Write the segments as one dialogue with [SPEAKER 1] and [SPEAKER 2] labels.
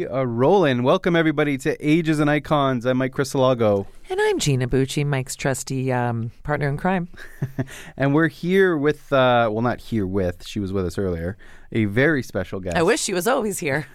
[SPEAKER 1] We are rolling. Welcome everybody to Ages and Icons. I'm Mike Crisolago.
[SPEAKER 2] And I'm Gina Bucci, Mike's trusty um, partner in crime.
[SPEAKER 1] and we're here with, uh, well, not here with, she was with us earlier, a very special guest.
[SPEAKER 2] I wish she was always here.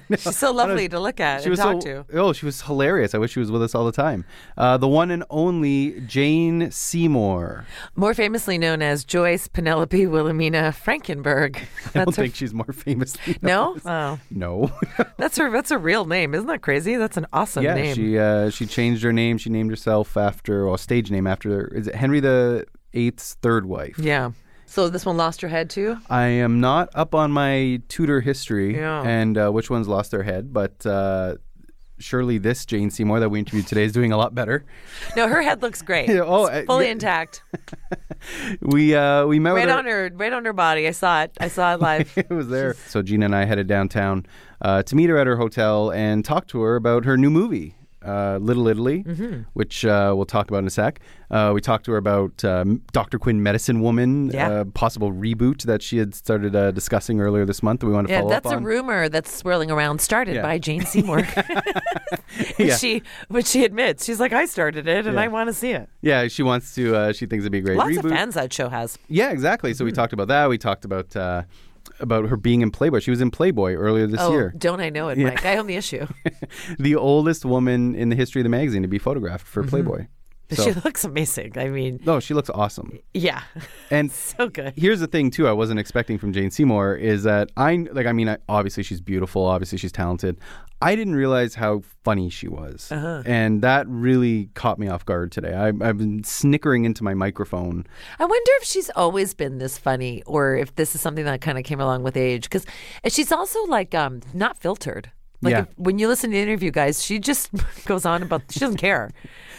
[SPEAKER 2] She's so lovely to look at
[SPEAKER 1] she
[SPEAKER 2] and
[SPEAKER 1] was
[SPEAKER 2] talk
[SPEAKER 1] so,
[SPEAKER 2] to.
[SPEAKER 1] Oh, she was hilarious. I wish she was with us all the time. Uh, the one and only Jane Seymour.
[SPEAKER 2] More famously known as Joyce Penelope Wilhelmina Frankenberg.
[SPEAKER 1] I don't
[SPEAKER 2] her-
[SPEAKER 1] think she's more famous.
[SPEAKER 2] No? Oh.
[SPEAKER 1] No.
[SPEAKER 2] That's her that's a real name. Isn't that crazy? That's an awesome
[SPEAKER 1] yeah,
[SPEAKER 2] name.
[SPEAKER 1] she uh, she changed her name. She named herself after, or well, stage name after, is it Henry the Eighth's third wife?
[SPEAKER 2] yeah. So this one lost her head too?
[SPEAKER 1] I am not up on my Tudor history
[SPEAKER 2] Yeah.
[SPEAKER 1] and uh, which ones lost their head, but uh, surely this Jane Seymour that we interviewed today is doing a lot better.
[SPEAKER 2] No, her head looks great.
[SPEAKER 1] Oh,
[SPEAKER 2] It's fully
[SPEAKER 1] yeah.
[SPEAKER 2] intact.
[SPEAKER 1] We uh, we met
[SPEAKER 2] Right
[SPEAKER 1] with her.
[SPEAKER 2] on her right on her body. I saw it. I saw it live.
[SPEAKER 1] it was there. So Gina and I headed downtown uh, to meet her at her hotel and talk to her about her new movie. Uh, Little Italy,
[SPEAKER 2] Mm-hmm.
[SPEAKER 1] which uh, we'll talk about in a sec. Uh, we talked to her about um, Dr. Quinn, Medicine Woman,
[SPEAKER 2] Yeah.
[SPEAKER 1] uh, possible reboot that she had started uh, discussing earlier this month that we want to
[SPEAKER 2] Yeah,
[SPEAKER 1] follow
[SPEAKER 2] that's a rumor that's swirling around, started
[SPEAKER 1] Yeah.
[SPEAKER 2] by Jane Seymour.
[SPEAKER 1] Yeah.
[SPEAKER 2] she which she admits. She's like, I started it and
[SPEAKER 1] Yeah.
[SPEAKER 2] I want to see it.
[SPEAKER 1] Yeah, she wants to. Uh, she thinks it'd be a great
[SPEAKER 2] Lots
[SPEAKER 1] reboot.
[SPEAKER 2] of fans that show has.
[SPEAKER 1] Yeah, exactly. So we talked about that. We talked about uh, about her being in Playboy. She was in Playboy earlier this
[SPEAKER 2] oh,
[SPEAKER 1] year.
[SPEAKER 2] don't I know it,
[SPEAKER 1] Yeah.
[SPEAKER 2] Mike? I own the issue.
[SPEAKER 1] the oldest woman in the history of the magazine to be photographed for mm-hmm. Playboy. So,
[SPEAKER 2] she looks amazing. I mean,
[SPEAKER 1] no, she looks awesome.
[SPEAKER 2] yeah,
[SPEAKER 1] And
[SPEAKER 2] so good.
[SPEAKER 1] here's the thing too. I wasn't expecting from Jane Seymour is that I like. I mean, I, obviously she's beautiful. Obviously she's talented. I didn't realize how funny she was,
[SPEAKER 2] Uh-huh.
[SPEAKER 1] and that really caught me off guard today. I, I've been snickering into my microphone.
[SPEAKER 2] I wonder if she's always been this funny, or if this is something that kind of came along with age. Because she's also like um, not filtered. Like
[SPEAKER 1] Yeah.
[SPEAKER 2] if, when you listen to the interview, guys, she just goes on about. She doesn't care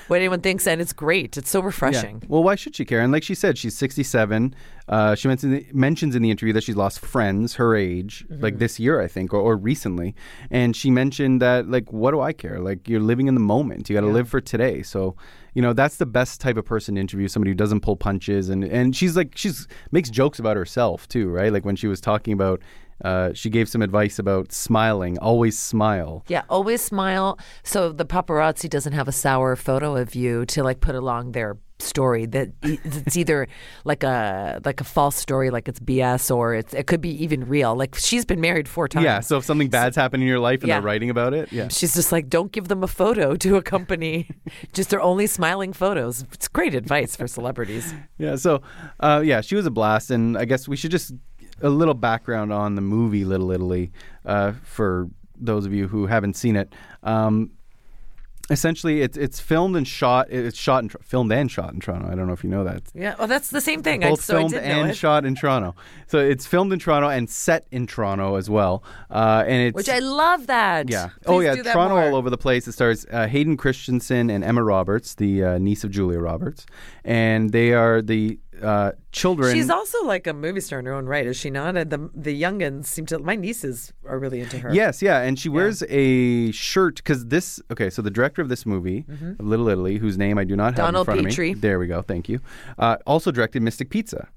[SPEAKER 2] what anyone thinks, and it's great. It's so refreshing.
[SPEAKER 1] Yeah. Well, why should she care? And like she said, she's 67. Uh, she mentions, mentions in the interview that she's lost friends her age,
[SPEAKER 2] Mm-hmm.
[SPEAKER 1] like this year, I think, or, or recently. And she mentioned that, like, what do I care? Like, you're living in the moment. You got to live for today. So, you know, that's the best type of person to interview somebody who doesn't pull punches. And, and she's like, she's makes jokes about herself, too, right? Like when she was talking about, uh, she gave some advice about smiling, always smile.
[SPEAKER 2] Yeah, always smile. So the paparazzi doesn't have a sour photo of you to like put along their story. That it's either like a like a false story, like it's BS, or it's it could be even real. Like she's been married four times.
[SPEAKER 1] Yeah. So if something bad's happened in your life and
[SPEAKER 2] Yeah.
[SPEAKER 1] they're writing about it, yeah.
[SPEAKER 2] She's just like, don't give them a photo to a company. just they're only smiling photos. It's great advice for celebrities.
[SPEAKER 1] Yeah, so uh, yeah, she was a blast, and I guess we should just a little background on the movie Little Italy uh, for those of you who haven't seen it. Um, essentially, it's it's filmed and shot. It's shot and filmed and shot in Toronto. I don't know if you know that.
[SPEAKER 2] Yeah, well, that's the same thing. I,
[SPEAKER 1] Both
[SPEAKER 2] so I
[SPEAKER 1] filmed
[SPEAKER 2] did know
[SPEAKER 1] and shot in Toronto. So it's filmed in Toronto and set in Toronto as well. Uh, and it's
[SPEAKER 2] Which I love that.
[SPEAKER 1] yeah.
[SPEAKER 2] Please
[SPEAKER 1] oh yeah, Toronto all over the place. It stars uh, Hayden Christensen and Emma Roberts, the uh, niece of Julia Roberts, and they are the uh, children.
[SPEAKER 2] She's also like a movie star in her own right, is she not? And the the youngins seem to. My nieces are really into her.
[SPEAKER 1] Yes, yeah, and she wears a shirt because this. Okay, so the director of this movie, of Little Italy, whose name I do not have
[SPEAKER 2] Mm-hmm. Donald
[SPEAKER 1] in front
[SPEAKER 2] Petrie.
[SPEAKER 1] of me. There we go. Thank you. Uh, also directed Mystic Pizza,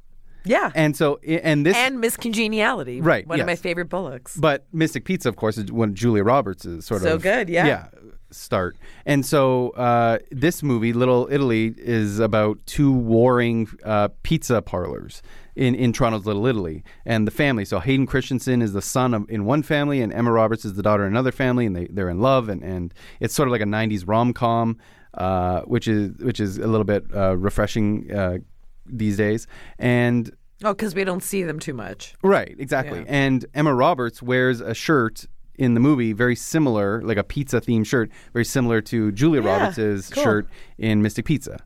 [SPEAKER 2] yeah.
[SPEAKER 1] and so and this.
[SPEAKER 2] and Miss Congeniality,
[SPEAKER 1] Right,
[SPEAKER 2] One of my favorite bullocks.
[SPEAKER 1] but Mystic Pizza, of course, is when Julia Roberts is sort
[SPEAKER 2] So
[SPEAKER 1] of
[SPEAKER 2] good, yeah.
[SPEAKER 1] yeah start. And so uh, this movie, Little Italy, is about two warring uh, pizza parlors in, in Toronto's Little Italy and the family. So Hayden Christensen is the son of, in one family, and Emma Roberts is the daughter in another family, and they, they're in love. And, and it's sort of like a 90s rom com, uh, which, is, which is a little bit uh, refreshing uh, these days. And
[SPEAKER 2] oh, because we don't see them too much.
[SPEAKER 1] Right, exactly.
[SPEAKER 2] Yeah.
[SPEAKER 1] And Emma Roberts wears a shirt in the movie very similar, like a pizza themed shirt, very similar to Julia
[SPEAKER 2] Yeah,
[SPEAKER 1] Roberts'
[SPEAKER 2] cool.
[SPEAKER 1] shirt in Mystic Pizza.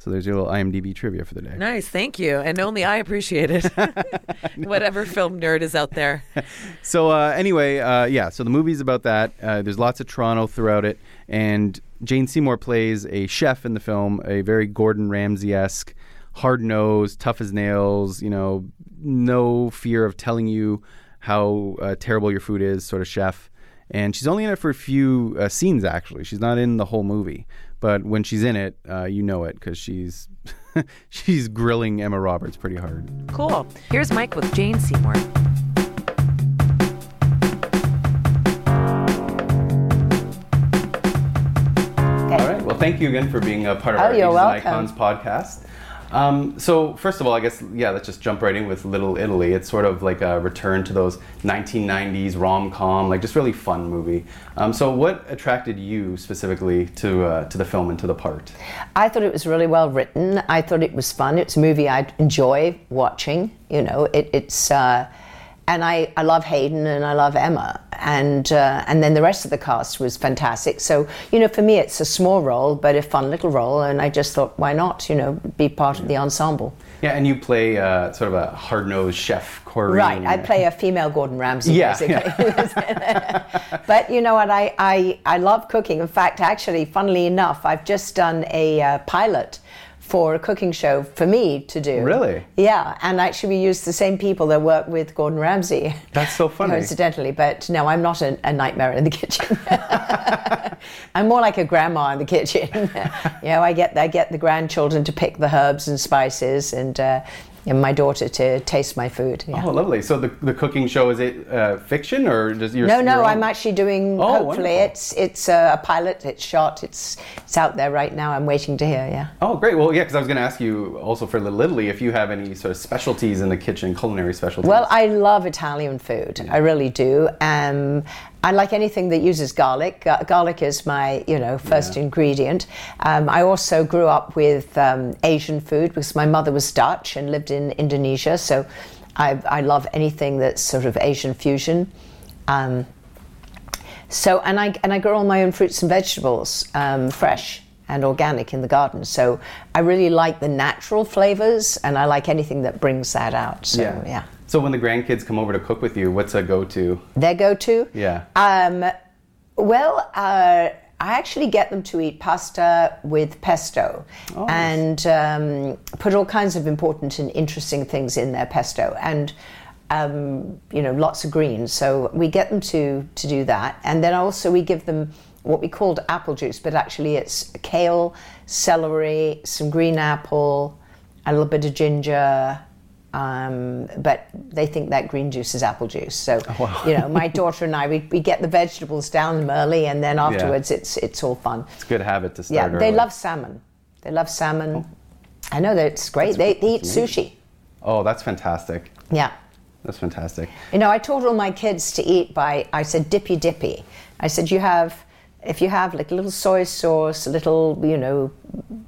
[SPEAKER 1] So there's your little IMDb trivia for the day.
[SPEAKER 2] Nice, thank you. And only I appreciate it. Whatever film nerd is out there.
[SPEAKER 1] So uh, anyway, uh, yeah. So the movie's about that. Uh, there's lots of Toronto throughout it, and Jane Seymour plays a chef in the film, a very Gordon Ramsay esque hard nosed, tough as nails. You know, no fear of telling you how uh, terrible your food is, sort of chef. And she's only in it for a few uh, scenes. Actually, she's not in the whole movie. But when she's in it, uh, you know it because she's she's grilling Emma Roberts pretty hard.
[SPEAKER 2] Cool. Here's Mike with Jane Seymour.
[SPEAKER 1] All right. Well, thank you again for being a part of
[SPEAKER 3] Oh,
[SPEAKER 1] our
[SPEAKER 3] you're
[SPEAKER 1] Ages and
[SPEAKER 3] welcome.
[SPEAKER 1] Icons podcast. Um, so, first of all, I guess, yeah, let's just jump right in with Little Italy. It's sort of like a return to those 1990s rom com, like just really fun movie. Um, so, what attracted you specifically to, uh, to the film and to the part?
[SPEAKER 3] I thought it was really well written. I thought it was fun. It's a movie I enjoy watching. You know, it, it's uh, and I, I love Hayden and I love Emma and uh, and then the rest of the cast was fantastic. So you know, for me, it's a small role but a fun little role, and I just thought, why not? You know, be part of the ensemble.
[SPEAKER 1] Yeah, and you play uh, sort of a hard nosed chef, Corrine.
[SPEAKER 3] Right, I play a female Gordon Ramsay,
[SPEAKER 1] Yeah,
[SPEAKER 3] basically. but you know what? I, I, I love cooking. In fact, actually, funnily enough, I've just done a uh, pilot for a cooking show for me to do.
[SPEAKER 1] Really?
[SPEAKER 3] Yeah, and actually, we use the same people that work with Gordon Ramsay.
[SPEAKER 1] That's so funny.
[SPEAKER 3] Coincidentally, but no, I'm not a, a nightmare in the kitchen. I'm more like a grandma in the kitchen. you know, I get I get the grandchildren to pick the herbs and spices, and, uh, and my daughter to taste my food. Yeah.
[SPEAKER 1] Oh, lovely. So, the, the cooking show, is it uh, fiction or just your
[SPEAKER 3] No, no,
[SPEAKER 1] your
[SPEAKER 3] I'm actually doing.
[SPEAKER 1] Oh,
[SPEAKER 3] hopefully,
[SPEAKER 1] wonderful.
[SPEAKER 3] it's it's uh, a pilot. It's shot. It's it's out there right now. I'm waiting to hear. Yeah.
[SPEAKER 1] Oh, great. Well, yeah, because I was going to ask you also for Little Italy if you have any sort of specialties in the kitchen, culinary specialties.
[SPEAKER 3] Well, I love Italian food. I really do. Um, I like anything that uses garlic. Ga- garlic is my, you know, first ingredient. Um, I also grew up with um, Asian food because my mother was Dutch and lived in Indonesia. So I, I love anything that's sort of Asian fusion. Um, so and I and I grow all my own fruits and vegetables, um, fresh and organic in the garden. So I really like the natural flavors, and I like anything that brings that out. So yeah,
[SPEAKER 1] So when the grandkids come over to cook with you, what's a go-to?
[SPEAKER 3] their go-to.
[SPEAKER 1] Yeah.
[SPEAKER 3] Um, well, uh, I actually get them to eat pasta with pesto,
[SPEAKER 1] Oh,
[SPEAKER 3] and um, put all kinds of important and interesting things in their pesto, and um, you know, lots of greens. So we get them to to do that, and then also we give them what we called apple juice, but actually it's kale, celery, some green apple, a little bit of ginger. Um, but they think that green juice is apple juice. So, you know, my daughter and I, we, we get the vegetables down them early, and then afterwards it's it's all fun.
[SPEAKER 1] It's a good habit to start.
[SPEAKER 3] Yeah,
[SPEAKER 1] start
[SPEAKER 3] they
[SPEAKER 1] early.
[SPEAKER 3] love salmon. They love salmon. I know that it's great. They, they eat sushi.
[SPEAKER 1] Oh, that's fantastic.
[SPEAKER 3] Yeah.
[SPEAKER 1] That's fantastic.
[SPEAKER 3] You know, I told all my kids to eat by, I said, dippy dippy. I said, you have, if you have like a little soy sauce, a little, you know,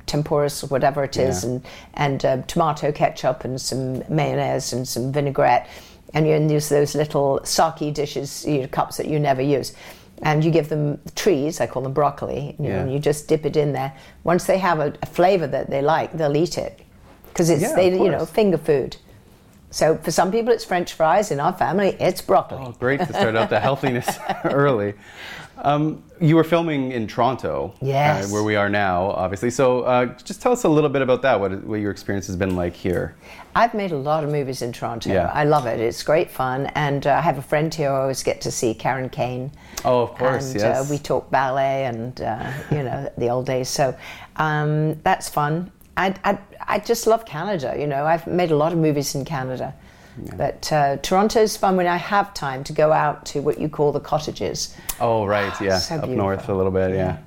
[SPEAKER 3] tempura or whatever it is,
[SPEAKER 1] Yeah.
[SPEAKER 3] and, and uh, tomato ketchup and some mayonnaise and some vinaigrette, and you use those little sake dishes, you know, cups that you never use. And you give them trees, I call them broccoli, you know,
[SPEAKER 1] Yeah.
[SPEAKER 3] and you just dip it in there. Once they have a, a flavor that they like, they'll eat it. Because it's,
[SPEAKER 1] Yeah,
[SPEAKER 3] they, you know, finger food. So for some people it's French fries. In our family, it's broccoli.
[SPEAKER 1] Oh, great to start out the healthiness early. Um, you were filming in Toronto,
[SPEAKER 3] Yes.
[SPEAKER 1] uh, where we are now, obviously. So, uh, just tell us a little bit about that. What, what your experience has been like here?
[SPEAKER 3] I've made a lot of movies in Toronto.
[SPEAKER 1] Yeah.
[SPEAKER 3] I love it. It's great fun, and uh, I have a friend here. I always get to see Karen Kain.
[SPEAKER 1] Oh, of course,
[SPEAKER 3] and,
[SPEAKER 1] yes.
[SPEAKER 3] Uh, we talk ballet and uh, you know the old days. So um, that's fun. I, I I just love Canada. You know, I've made a lot of movies in Canada. But uh, Toronto's fun when I have time to go out to what you call the cottages.
[SPEAKER 1] Oh, right, yeah,
[SPEAKER 3] So
[SPEAKER 1] up
[SPEAKER 3] beautiful.
[SPEAKER 1] north a little bit, yeah.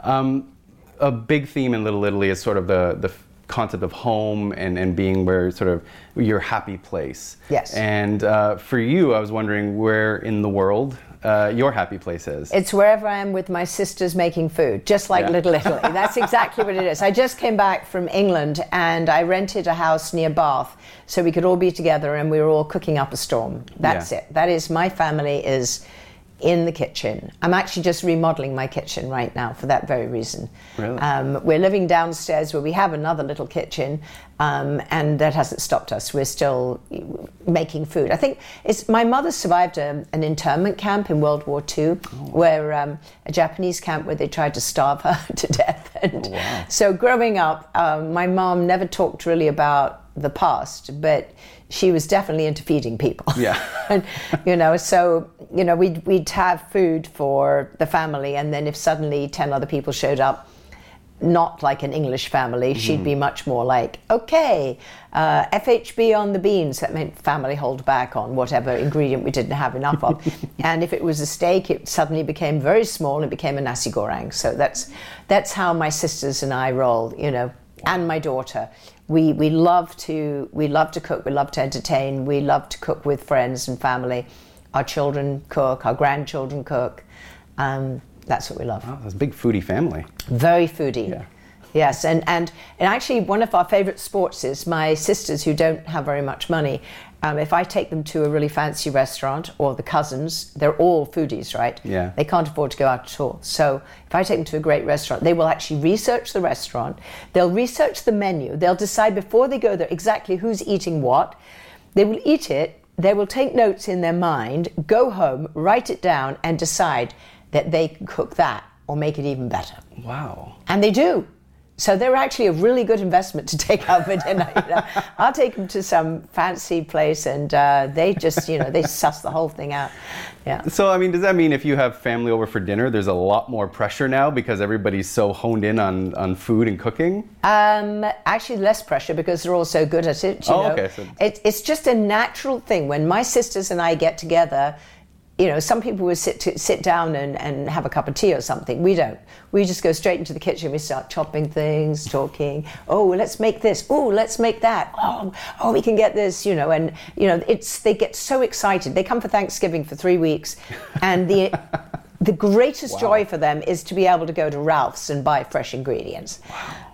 [SPEAKER 1] Um, a big theme in Little Italy is sort of the the concept of home and, and being where sort of your happy place.
[SPEAKER 3] Yes.
[SPEAKER 1] And uh, for you, I was wondering where in the world uh, your happy place is.
[SPEAKER 3] It's wherever I am with my sisters making food, just like
[SPEAKER 1] Yeah.
[SPEAKER 3] Little Italy. That's exactly what it is. I just came back from England and I rented a house near Bath so we could all be together and we were all cooking up a storm. That's
[SPEAKER 1] Yeah.
[SPEAKER 3] it. That is my family is in the kitchen. I'm actually just remodeling my kitchen right now for that very reason.
[SPEAKER 1] Really?
[SPEAKER 3] Um, we're living downstairs where we have another little kitchen, um, and that hasn't stopped us. We're still making food. I think it's my mother survived a, an internment camp in World War II, where um, a Japanese camp where they tried to starve her to death. And so growing up, um, my mom never talked really about the past, but she was definitely into feeding people.
[SPEAKER 1] Yeah.
[SPEAKER 3] and, you know, so, you know, we'd, we'd have food for the family, and then if suddenly 10 other people showed up, not like an English family, she'd be much more like, okay, uh, FHB on the beans. That meant family hold back on whatever ingredient we didn't have enough of. and if it was a steak, it suddenly became very small and became a nasi goreng. So that's that's how my sisters and I roll, you know, and my daughter. We we love to we love to cook. We love to entertain. We love to cook with friends and family. Our children cook. Our grandchildren cook. Um, that's what we love.
[SPEAKER 1] Wow, that's a big foodie family.
[SPEAKER 3] Very foodie.
[SPEAKER 1] Yeah.
[SPEAKER 3] Yes, and, and, and actually, one of our favorite sports is my sisters who don't have very much money. Um, if I take them to a really fancy restaurant, or the cousins, they're all foodies, right?
[SPEAKER 1] Yeah.
[SPEAKER 3] They can't afford to go out at all. So if I take them to a great restaurant, they will actually research the restaurant. They'll research the menu. They'll decide before they go there exactly who's eating what. They will eat it. They will take notes in their mind, go home, write it down, and decide that they can cook that or make it even better.
[SPEAKER 1] Wow.
[SPEAKER 3] And they do. So they're actually a really good investment to take out for dinner. You know? I'll take them to some fancy place, and uh, they just, you know, they suss the whole thing out. Yeah.
[SPEAKER 1] So, I mean, does that mean if you have family over for dinner, there's a lot more pressure now because everybody's so honed in on, on food and cooking?
[SPEAKER 3] Um, actually, less pressure because they're all so good at it. You
[SPEAKER 1] Oh,
[SPEAKER 3] know?
[SPEAKER 1] okay, so-
[SPEAKER 3] it, it's just a natural thing. When my sisters and I get together, you know, some people would sit to, sit down and, and have a cup of tea or something. We don't. We just go straight into the kitchen. We start chopping things, talking. Oh, let's make this. Oh, let's make that. Oh, oh, we can get this. You know, and you know, it's they get so excited. They come for Thanksgiving for three weeks, and the the greatest joy for them is to be able to go to Ralph's and buy fresh ingredients.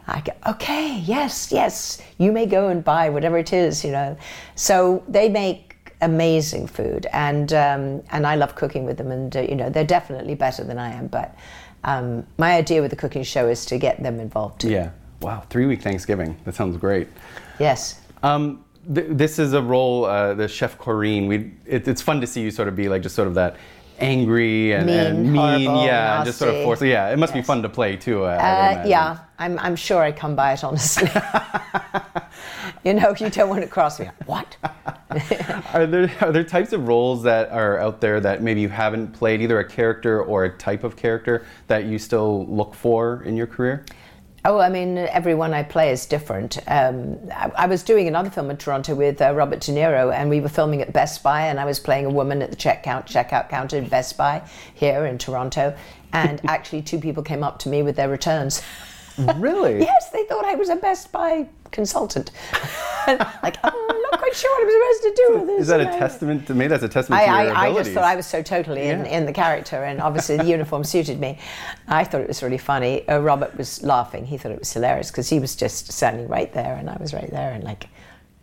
[SPEAKER 3] I go, okay, yes, yes, you may go and buy whatever it is, you know. So they make amazing food, and um, and I love cooking with them, and uh, you know they're definitely better than I am. But um, my idea with the cooking show is to get them involved. Too.
[SPEAKER 1] Yeah. Wow. Three week Thanksgiving. That sounds great.
[SPEAKER 3] Yes.
[SPEAKER 1] Um, th- this is a role, uh, the chef Corrine. We, it, it's fun to see you sort of be like just sort of that angry and
[SPEAKER 3] Mean,
[SPEAKER 1] and mean,
[SPEAKER 3] horrible,
[SPEAKER 1] yeah, and just sort of force. Yeah, it must be fun to play too. Uh,
[SPEAKER 3] Uh, yeah, I'm, I'm sure I come by it honestly. you know, you don't want to cross me. What?
[SPEAKER 1] Are there are there types of roles that are out there that maybe you haven't played, either a character or a type of character that you still look for in your career?
[SPEAKER 3] Oh, I mean, everyone I play is different. Um, I, I was doing another film in Toronto with uh, Robert De Niro, and we were filming at Best Buy, and I was playing a woman at the check count, checkout counter at Best Buy here in Toronto. And actually, two people came up to me with their returns.
[SPEAKER 1] Really?
[SPEAKER 3] yes, they thought I was a Best Buy consultant. like, oh, I'm not quite sure what I'm supposed to do with this.
[SPEAKER 1] Is that a
[SPEAKER 3] know.
[SPEAKER 1] testament to me? That's a testament
[SPEAKER 3] I,
[SPEAKER 1] to your
[SPEAKER 3] I, I just thought I was so totally in,
[SPEAKER 1] Yeah.
[SPEAKER 3] in the character, and obviously the uniform suited me. I thought it was really funny. Uh, Robert was laughing. He thought it was hilarious because he was just standing right there, and I was right there, and like,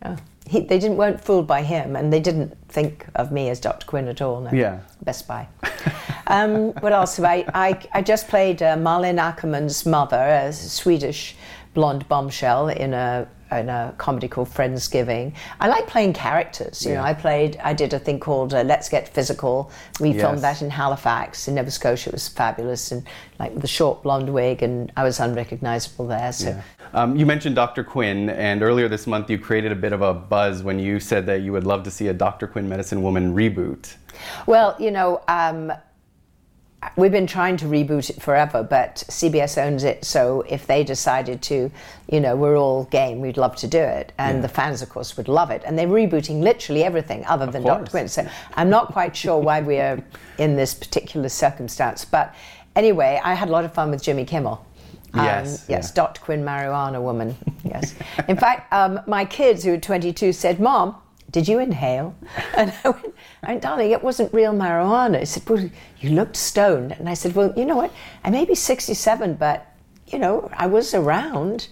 [SPEAKER 3] oh. He, they didn't weren't fooled by him, and they didn't think of me as Dr. Quinn at all. No.
[SPEAKER 1] Yeah.
[SPEAKER 3] Best Buy. um, what else have I? I, I just played uh, Malin Akerman's mother, a Swedish blonde bombshell in a in a comedy called Friendsgiving. I like playing characters. You know, I played. I did a thing called uh, Let's Get Physical. We
[SPEAKER 1] Yes.
[SPEAKER 3] filmed that in Halifax, in Nova Scotia. It was fabulous, and like with the short blonde wig, and I was unrecognizable there. So.
[SPEAKER 1] Yeah. Um, you mentioned Dr. Quinn, and earlier this month you created a bit of a buzz when you said that you would love to see a Dr. Quinn Medicine Woman reboot.
[SPEAKER 3] Well, you know, um, we've been trying to reboot it forever, but CBS owns it. So if they decided to, you know, we're all game, we'd love to do it. And the fans, of course, would love it. And they're rebooting literally everything other than
[SPEAKER 1] course.
[SPEAKER 3] Dr. Quinn. So I'm not quite sure why we're in this particular circumstance. But anyway, I had a lot of fun with Jimmy Kimmel. Um,
[SPEAKER 1] Yes,
[SPEAKER 3] yes,
[SPEAKER 1] yeah.
[SPEAKER 3] Dr. Quinn Marijuana woman. Yes. In fact, um, my kids who are 22 said, Mom, did you inhale? And I went, I went, darling, it wasn't real marijuana. He said, well, you looked stoned. And I said, well, you know what? I may be 67, but, you know, I was around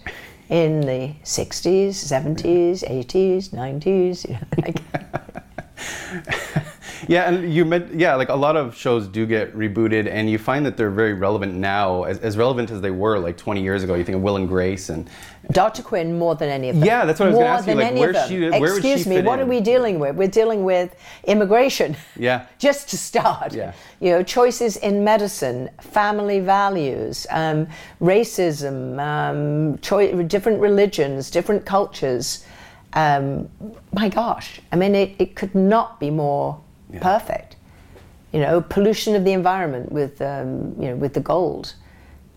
[SPEAKER 3] in the 60s, 70s, 80s, 90s. You know, like,
[SPEAKER 1] Yeah, and you meant yeah, like a lot of shows do get rebooted, and you find that they're very relevant now, as, as relevant as they were like 20 years ago. You think of Will and Grace, and
[SPEAKER 3] Dr. Quinn more than any of them.
[SPEAKER 1] Yeah, that's what I was
[SPEAKER 3] more
[SPEAKER 1] gonna ask you, like, where she- where
[SPEAKER 3] Excuse me, what
[SPEAKER 1] in?
[SPEAKER 3] are we dealing with? We're dealing with immigration.
[SPEAKER 1] Yeah.
[SPEAKER 3] Just to start.
[SPEAKER 1] Yeah.
[SPEAKER 3] You know, choices in medicine, family values, um, racism, um, choi- different religions, different cultures. Um, my gosh, I mean, it, it could not be more perfect. You know, pollution of the environment with um, you know with the gold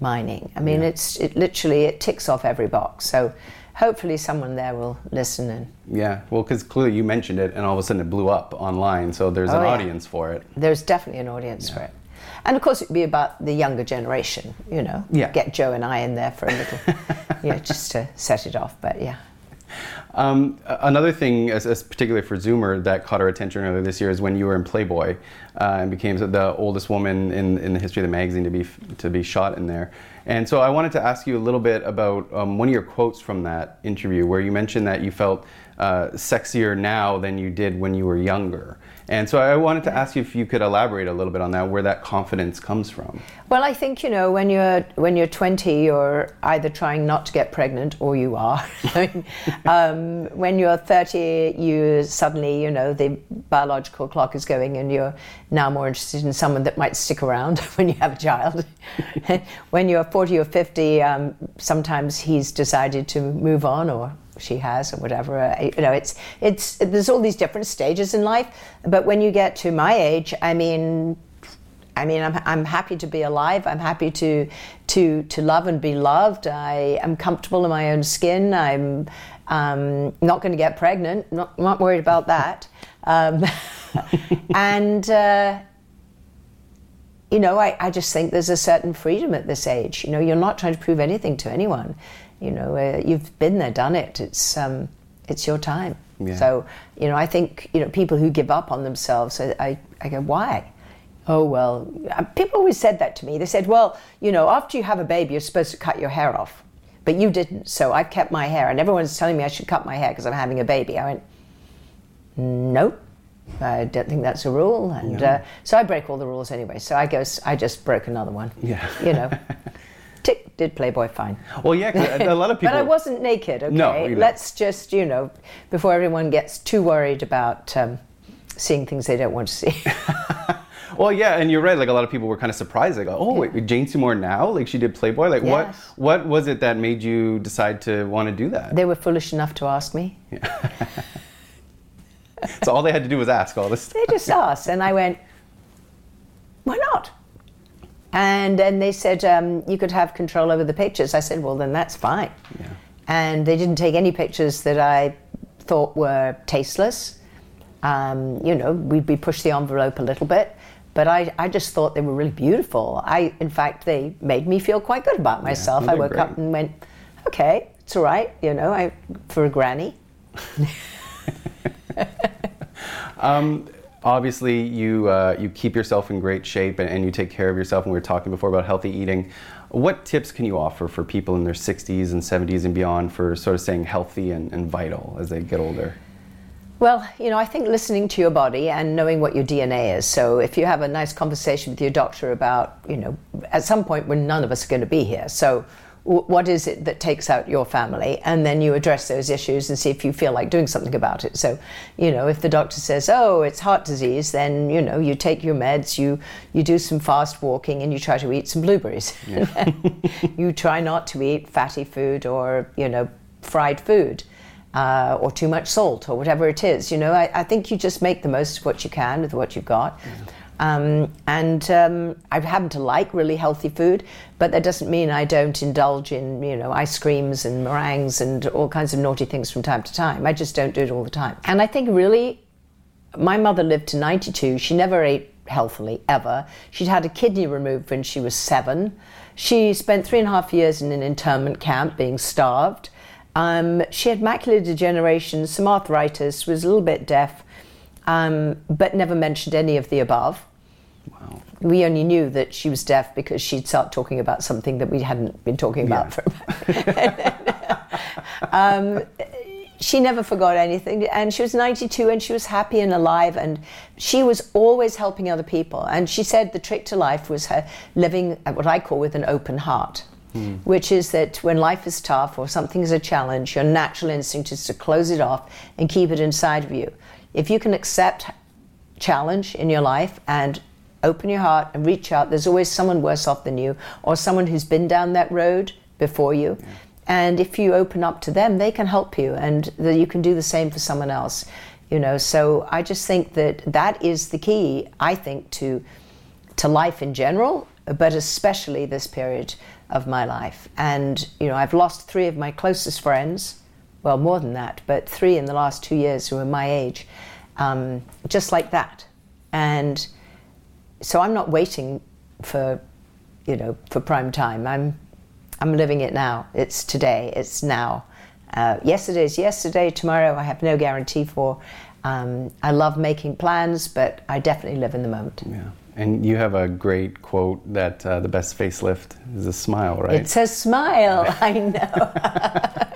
[SPEAKER 3] mining. I mean, it's it literally it ticks off every box. So hopefully someone there will listen and
[SPEAKER 1] yeah, well, because clearly you mentioned it, and all of a sudden it blew up online, so there's
[SPEAKER 3] Oh,
[SPEAKER 1] an
[SPEAKER 3] yeah.
[SPEAKER 1] audience for it.
[SPEAKER 3] there's definitely an audience for it. And of course, it'd be about the younger generation, you know.
[SPEAKER 1] Yeah.
[SPEAKER 3] Get Joe and I in there for a little, yeah, just to set it off. But yeah.
[SPEAKER 1] Um, another thing, as, as particularly for Zoomer, that caught our attention earlier this year is when you were in Playboy uh, and became the oldest woman in, in the history of the magazine to be to be shot in there. And so I wanted to ask you a little bit about um, one of your quotes from that interview, where you mentioned that you felt uh, sexier now than you did when you were younger. And so I wanted to ask you if you could elaborate a little bit on that, where that confidence comes from.
[SPEAKER 3] Well, I think you know when you're when you're 20, you're either trying not to get pregnant or you are. um, when you're 30, you suddenly you know the biological clock is going, and you're now more interested in someone that might stick around when you have a child. when you're 40 or 50, um, sometimes he's decided to move on or she has or whatever uh, you know it's it's there's all these different stages in life but when you get to my age i mean I mean, I'm, I'm happy to be alive. I'm happy to, to, to love and be loved. I am comfortable in my own skin. I'm um, not going to get pregnant. Not, not worried about that. Um, and, uh, you know, I, I just think there's a certain freedom at this age. You know, you're not trying to prove anything to anyone. You know, uh, you've been there, done it. It's, um, it's your time.
[SPEAKER 1] Yeah.
[SPEAKER 3] So, you know, I think, you know, people who give up on themselves, I, I, I go, why? Oh, well, people always said that to me. They said, well, you know, after you have a baby, you're supposed to cut your hair off. But you didn't, so I kept my hair. And everyone's telling me I should cut my hair because I'm having a baby. I went, nope. I don't think that's a rule, and uh, so I break all the rules anyway. So I guess I just broke another one.
[SPEAKER 1] Yeah.
[SPEAKER 3] you know, tick did Playboy fine,
[SPEAKER 1] Well, yeah, a lot of people.
[SPEAKER 3] but I wasn't naked. Okay,
[SPEAKER 1] No, you know.
[SPEAKER 3] let's just you know, before everyone gets too worried about um, seeing things they don't want to see.
[SPEAKER 1] Well, yeah, and you're right. Like a lot of people were kind of surprised. Like, oh, wait, Jane Seymour now? Like she did Playboy. Like, what?
[SPEAKER 3] Yes.
[SPEAKER 1] What was it that made you decide to want to do that?
[SPEAKER 3] they were foolish enough to ask me. Yeah.
[SPEAKER 1] so all they had to do was ask all this.
[SPEAKER 3] They just asked, and I went, "Why not?" And then they said, um, "You could have control over the pictures." I said, "Well, then that's fine."
[SPEAKER 1] Yeah.
[SPEAKER 3] And they didn't take any pictures that I thought were tasteless. Um, you know, we, we pushed the envelope a little bit, but I, I just thought they were really beautiful. I, in fact, they made me feel quite good about myself.
[SPEAKER 1] they're
[SPEAKER 3] I woke
[SPEAKER 1] great.
[SPEAKER 3] up and went, "Okay, it's all right." You know, I for a granny.
[SPEAKER 1] Obviously, you uh, you keep yourself in great shape and, and you take care of yourself. And we were talking before about healthy eating. What tips can you offer for people in their 60s and 70s and beyond for sort of staying healthy and, and vital as they get older?
[SPEAKER 3] Well, you know, I think listening to your body and knowing what your DNA is. So if you have a nice conversation with your doctor about, you know, at some point when none of us are going to be here. So what is it that takes out your family? And then you address those issues and see if you feel like doing something about it. So, you know, if the doctor says, oh, it's heart disease, then, you know, you take your meds, you, you do some fast walking and you try to eat some blueberries. you try not to eat fatty food or, you know, fried food uh, or too much salt or whatever it is. You know, I, I think you just make the most of what you can with what you've got. Um, and um, I happen to like really healthy food, but that doesn't mean I don't indulge in, you know, ice creams and meringues and all kinds of naughty things from time to time. I just don't do it all the time. And I think really, my mother lived to 92. She never ate healthily, ever. She'd had a kidney removed when she was seven. She spent three and a half years in an internment camp being starved. Um, she had macular degeneration, some arthritis, was a little bit deaf, um, but never mentioned any of the above.
[SPEAKER 1] Wow.
[SPEAKER 3] We only knew that she was deaf because she'd start talking about something that we hadn't been talking about
[SPEAKER 1] Yeah.
[SPEAKER 3] for um, she never forgot anything and she was 92 and she was happy and alive and she was always helping other people and she said the trick to life was her living at what i call with an open heart which is that when life is tough or something is a challenge your natural instinct is to close it off and keep it inside of you if you can accept challenge in your life and open your heart and reach out there's always someone worse off than you or someone who's been down that road before you. And if you open up to them they can help you and that you can do the same for someone else you know. So i just think that that is the key i think to to life in general but especially this period of my life. And you know i've lost three of my closest friends well more than that but three in the last two years who are my age um, just like that and so i'm not waiting for you know for prime time i'm i'm living it now it's today it's now uh, yesterday is yesterday tomorrow i have no guarantee for um, i love making plans but i definitely live in the moment
[SPEAKER 1] Yeah. And you have a great quote that uh, the best facelift is a smile, right?
[SPEAKER 3] It's a smile. I know.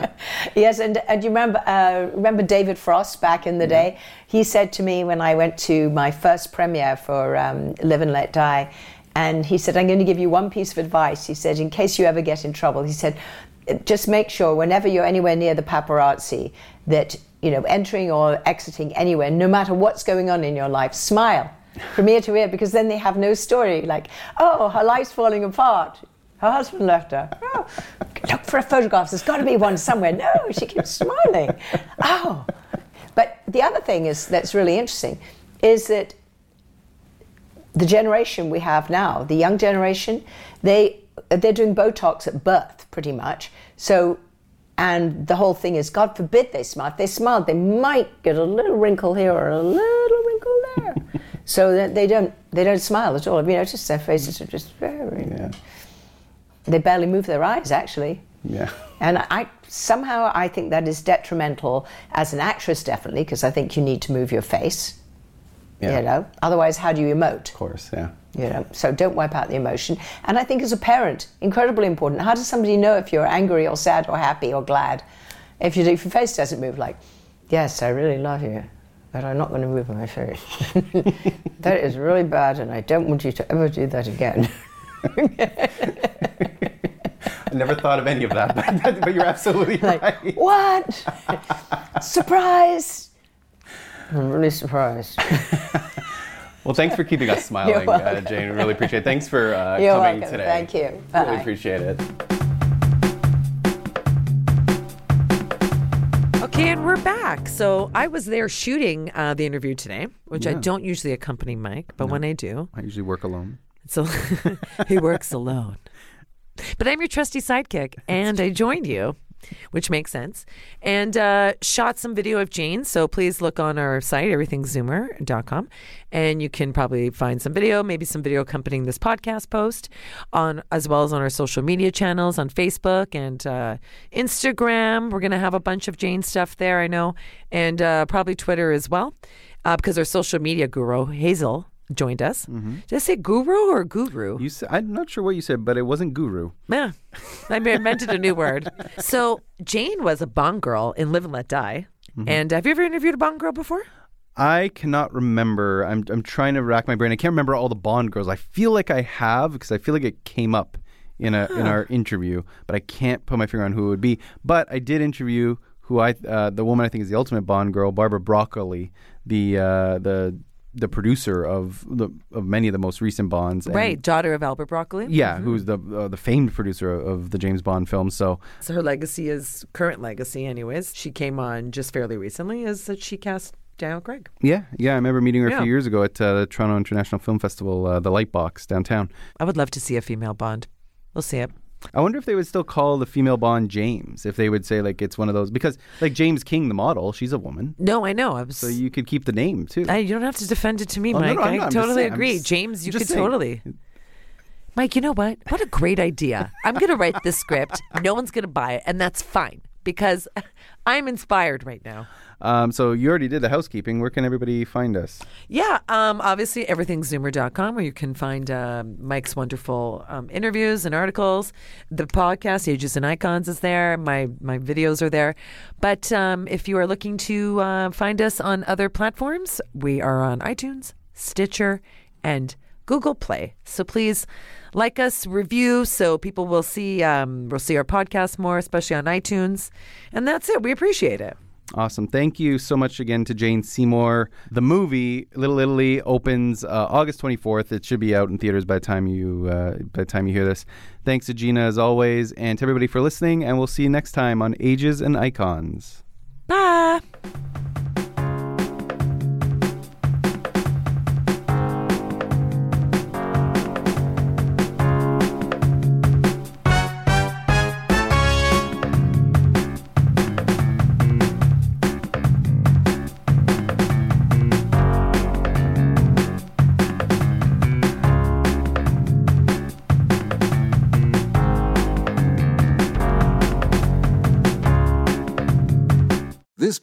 [SPEAKER 3] yes, and, and you remember uh, remember David Frost back in the day? He said to me when I went to my first premiere for um, Live and Let Die, and he said, "I'm going to give you one piece of advice." He said, "In case you ever get in trouble," he said, "just make sure whenever you're anywhere near the paparazzi that you know entering or exiting anywhere, no matter what's going on in your life, smile." From ear to ear, because then they have no story like, oh, her life's falling apart. Her husband left her. Oh, look for a photograph. There's got to be one somewhere. No, she keeps smiling. Oh. But the other thing is that's really interesting is that the generation we have now, the young generation, they they're doing Botox at birth pretty much. So and the whole thing is, God forbid they smile. If they smiled, they might get a little wrinkle here or a little wrinkle there. so that they don't they don't smile at all. Have you noticed their faces are just very
[SPEAKER 1] yeah.
[SPEAKER 3] They barely move their eyes actually.
[SPEAKER 1] Yeah.
[SPEAKER 3] And I somehow I think that is detrimental as an actress, definitely, because I think you need to move your face.
[SPEAKER 1] Yeah.
[SPEAKER 3] You know, otherwise, how do you emote?
[SPEAKER 1] Of course, yeah.
[SPEAKER 3] You know, so don't wipe out the emotion. And I think as a parent, incredibly important. How does somebody know if you're angry or sad or happy or glad? If, you, if your face doesn't move, like, yes, I really love you, but I'm not going to move my face. that is really bad, and I don't want you to ever do that again.
[SPEAKER 1] I never thought of any of that, but, but you're absolutely
[SPEAKER 3] like,
[SPEAKER 1] right.
[SPEAKER 3] what? Surprise! I'm really surprised.
[SPEAKER 1] Well, thanks for keeping us smiling,
[SPEAKER 3] You're
[SPEAKER 1] uh,
[SPEAKER 3] welcome.
[SPEAKER 1] Jane. Really appreciate it. Thanks for uh,
[SPEAKER 3] You're
[SPEAKER 1] coming
[SPEAKER 3] welcome.
[SPEAKER 1] today.
[SPEAKER 3] Thank you.
[SPEAKER 1] Really appreciate it.
[SPEAKER 2] Okay, and we're back. So I was there shooting uh, the interview today, which I don't usually accompany Mike, but when I do,
[SPEAKER 1] I usually work alone.
[SPEAKER 2] So he works alone. But I'm your trusty sidekick, and I joined you, which makes sense, and uh, shot some video of Jane. So please look on our site, everythingzoomer.com, and you can probably find some video, maybe some video accompanying this podcast post, on as well as on our social media channels on Facebook and uh, Instagram. We're gonna have a bunch of Jane stuff there, I know, and uh, probably Twitter as well, uh, because our social media guru Hazel joined us. Did I say guru or guru?
[SPEAKER 1] You said, I'm not sure what you said, but it wasn't guru.
[SPEAKER 2] Yeah, I invented a new word. So Jane was a Bond girl in Live and Let Die. And have you ever interviewed a Bond girl before?
[SPEAKER 1] I cannot remember. I'm I'm trying to rack my brain. I can't remember all the Bond girls. I feel like I have because I feel like it came up in a in our interview, but I can't put my finger on who it would be. But I did interview who I uh, the woman I think is the ultimate Bond girl, Barbara Broccoli, the uh, the the producer of the of many of the most recent Bonds. and-
[SPEAKER 2] Right, daughter of Albert Broccoli.
[SPEAKER 1] Yeah, who's the uh, the famed producer of the James Bond films. So
[SPEAKER 2] So her legacy is current legacy, anyways. She came on just fairly recently as that she cast Daniel Craig.
[SPEAKER 1] yeah, yeah, I remember meeting her a few years ago at uh, the Toronto International Film Festival, uh, the Lightbox downtown.
[SPEAKER 2] I would love to see a female Bond. We'll see it.
[SPEAKER 1] I wonder if they would still call the female Bond James, if they would say like it's one of those because like James King, the model, she's a woman,
[SPEAKER 2] No, I know. I was.
[SPEAKER 1] so you could keep the name too.
[SPEAKER 2] I, you don't have to defend it to me,
[SPEAKER 1] Oh,
[SPEAKER 2] Mike.
[SPEAKER 1] no, I'm
[SPEAKER 2] I
[SPEAKER 1] not.
[SPEAKER 2] Totally
[SPEAKER 1] saying.
[SPEAKER 2] Agree.
[SPEAKER 1] just-
[SPEAKER 2] James, you could
[SPEAKER 1] saying.
[SPEAKER 2] totally. Mike, you know what? What a great idea. I'm going to write this script. No one's going to buy it, and that's fine. Because I'm inspired right now.
[SPEAKER 1] Um, so you already did the housekeeping. Where can everybody find us?
[SPEAKER 2] Yeah, um, obviously everythingzoomer.com where you can find uh, Mike's wonderful um, interviews and articles. The podcast Ages and Icons is there. My my videos are there. But um, if you are looking to uh, find us on other platforms, we are on iTunes, Stitcher, and Google Play. So please like us, review, so people will see um, will see our podcast more, especially on iTunes. And that's it. We appreciate it.
[SPEAKER 1] Awesome. Thank you so much again to Jane Seymour. The movie Little Italy opens uh, August 24th. It should be out in theaters by the time you uh, by the time you hear this. Thanks to Gina as always and to everybody for listening and we'll see you next time on Ages and Icons.
[SPEAKER 2] Bye.